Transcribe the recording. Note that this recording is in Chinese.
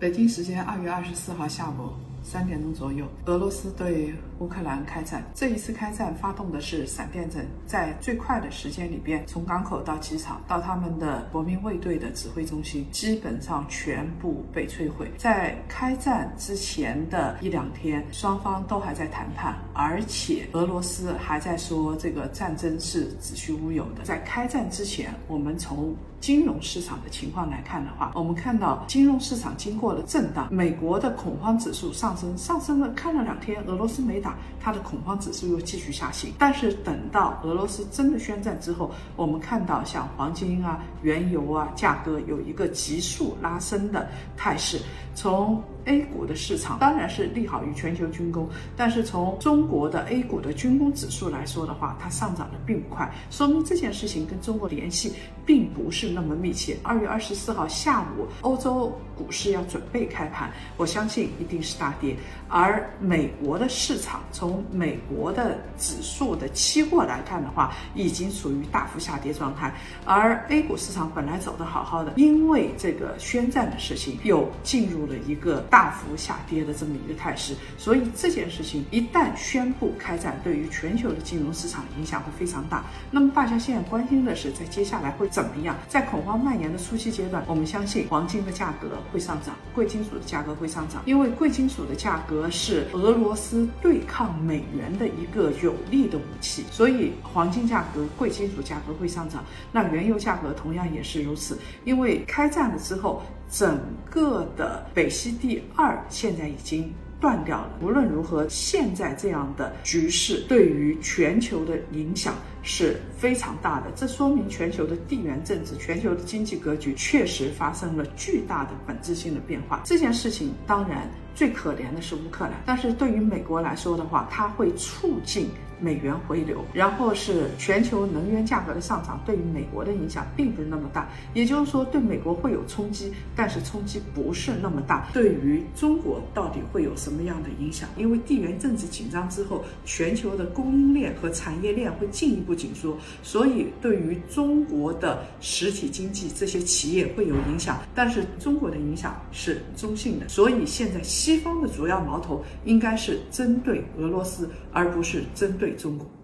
北京时间二月二十四号下午三点钟左右，俄罗斯对乌克兰开战。这一次开战发动的是闪电战，在最快的时间里边，从港口到机场到他们的国民卫队的指挥中心，基本上全部被摧毁。在开战之前的一两天，双方都还在谈判，而且俄罗斯还在说这个战争是子虚乌有的。在开战之前，我们从金融市场的情况来看的话，我们看到金融市场经过了震荡，美国的恐慌指数上上升了看了两天，俄罗斯没打，它的恐慌指数又继续下行。但是等到俄罗斯真的宣战之后，我们看到像黄金啊、原油啊价格有一个急速拉升的态势。从 A 股的市场当然是利好于全球军工，但是从中国的 A 股的军工指数来说的话，它上涨的并不快，说明这件事情跟中国联系并不是那么密切。二月二十四号下午，欧洲股市要准备开盘，我相信一定是大跌。而美国的市场，从美国的指数的期货来看的话，已经属于大幅下跌状态。而 A 股市场本来走得好好的，因为这个宣战的事情，又进入。了一个大大幅下跌的这么一个态势，所以这件事情一旦宣布开战，对于全球的金融市场影响会非常大。那么大家现在关心的是，在接下来会怎么样？在恐慌蔓延的初期阶段，我们相信黄金的价格会上涨，贵金属的价格会上涨，因为贵金属的价格是俄罗斯对抗美元的一个有力的武器，所以黄金价格、贵金属价格会上涨。那原油价格同样也是如此，因为开战了之后。整个的北溪第二现在已经断掉了。无论如何，现在这样的局势对于全球的影响是非常大的。这说明全球的地缘政治、全球的经济格局确实发生了巨大的本质性的变化。这件事情当然最可怜的是乌克兰，但是对于美国来说的话，它会促进。美元回流，然后是全球能源价格的上涨，对于美国的影响并不是那么大，也就是说对美国会有冲击，但是冲击不是那么大。对于中国到底会有什么样的影响？因为地缘政治紧张之后，全球的供应链和产业链会进一步紧缩，所以对于中国的实体经济这些企业会有影响，但是中国的影响是中性的。所以现在西方的主要矛头应该是针对俄罗斯，而不是针对。中国。